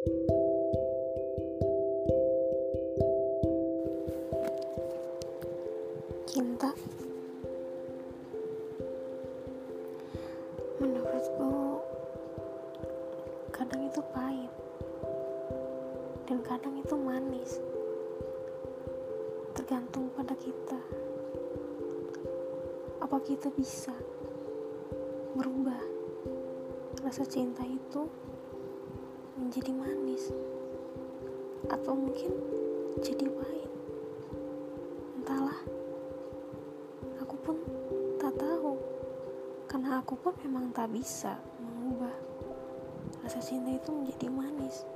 Cinta. Menurutku kadang itu pahit. Dan kadang itu manis. Tergantung pada kita. Apa kita bisa merubah rasa cinta itu menjadi manis. Atau mungkin jadi pahit. Entahlah. Aku pun tak tahu. Karena aku pun memang tak bisa mengubah. Rasa cinta itu menjadi manis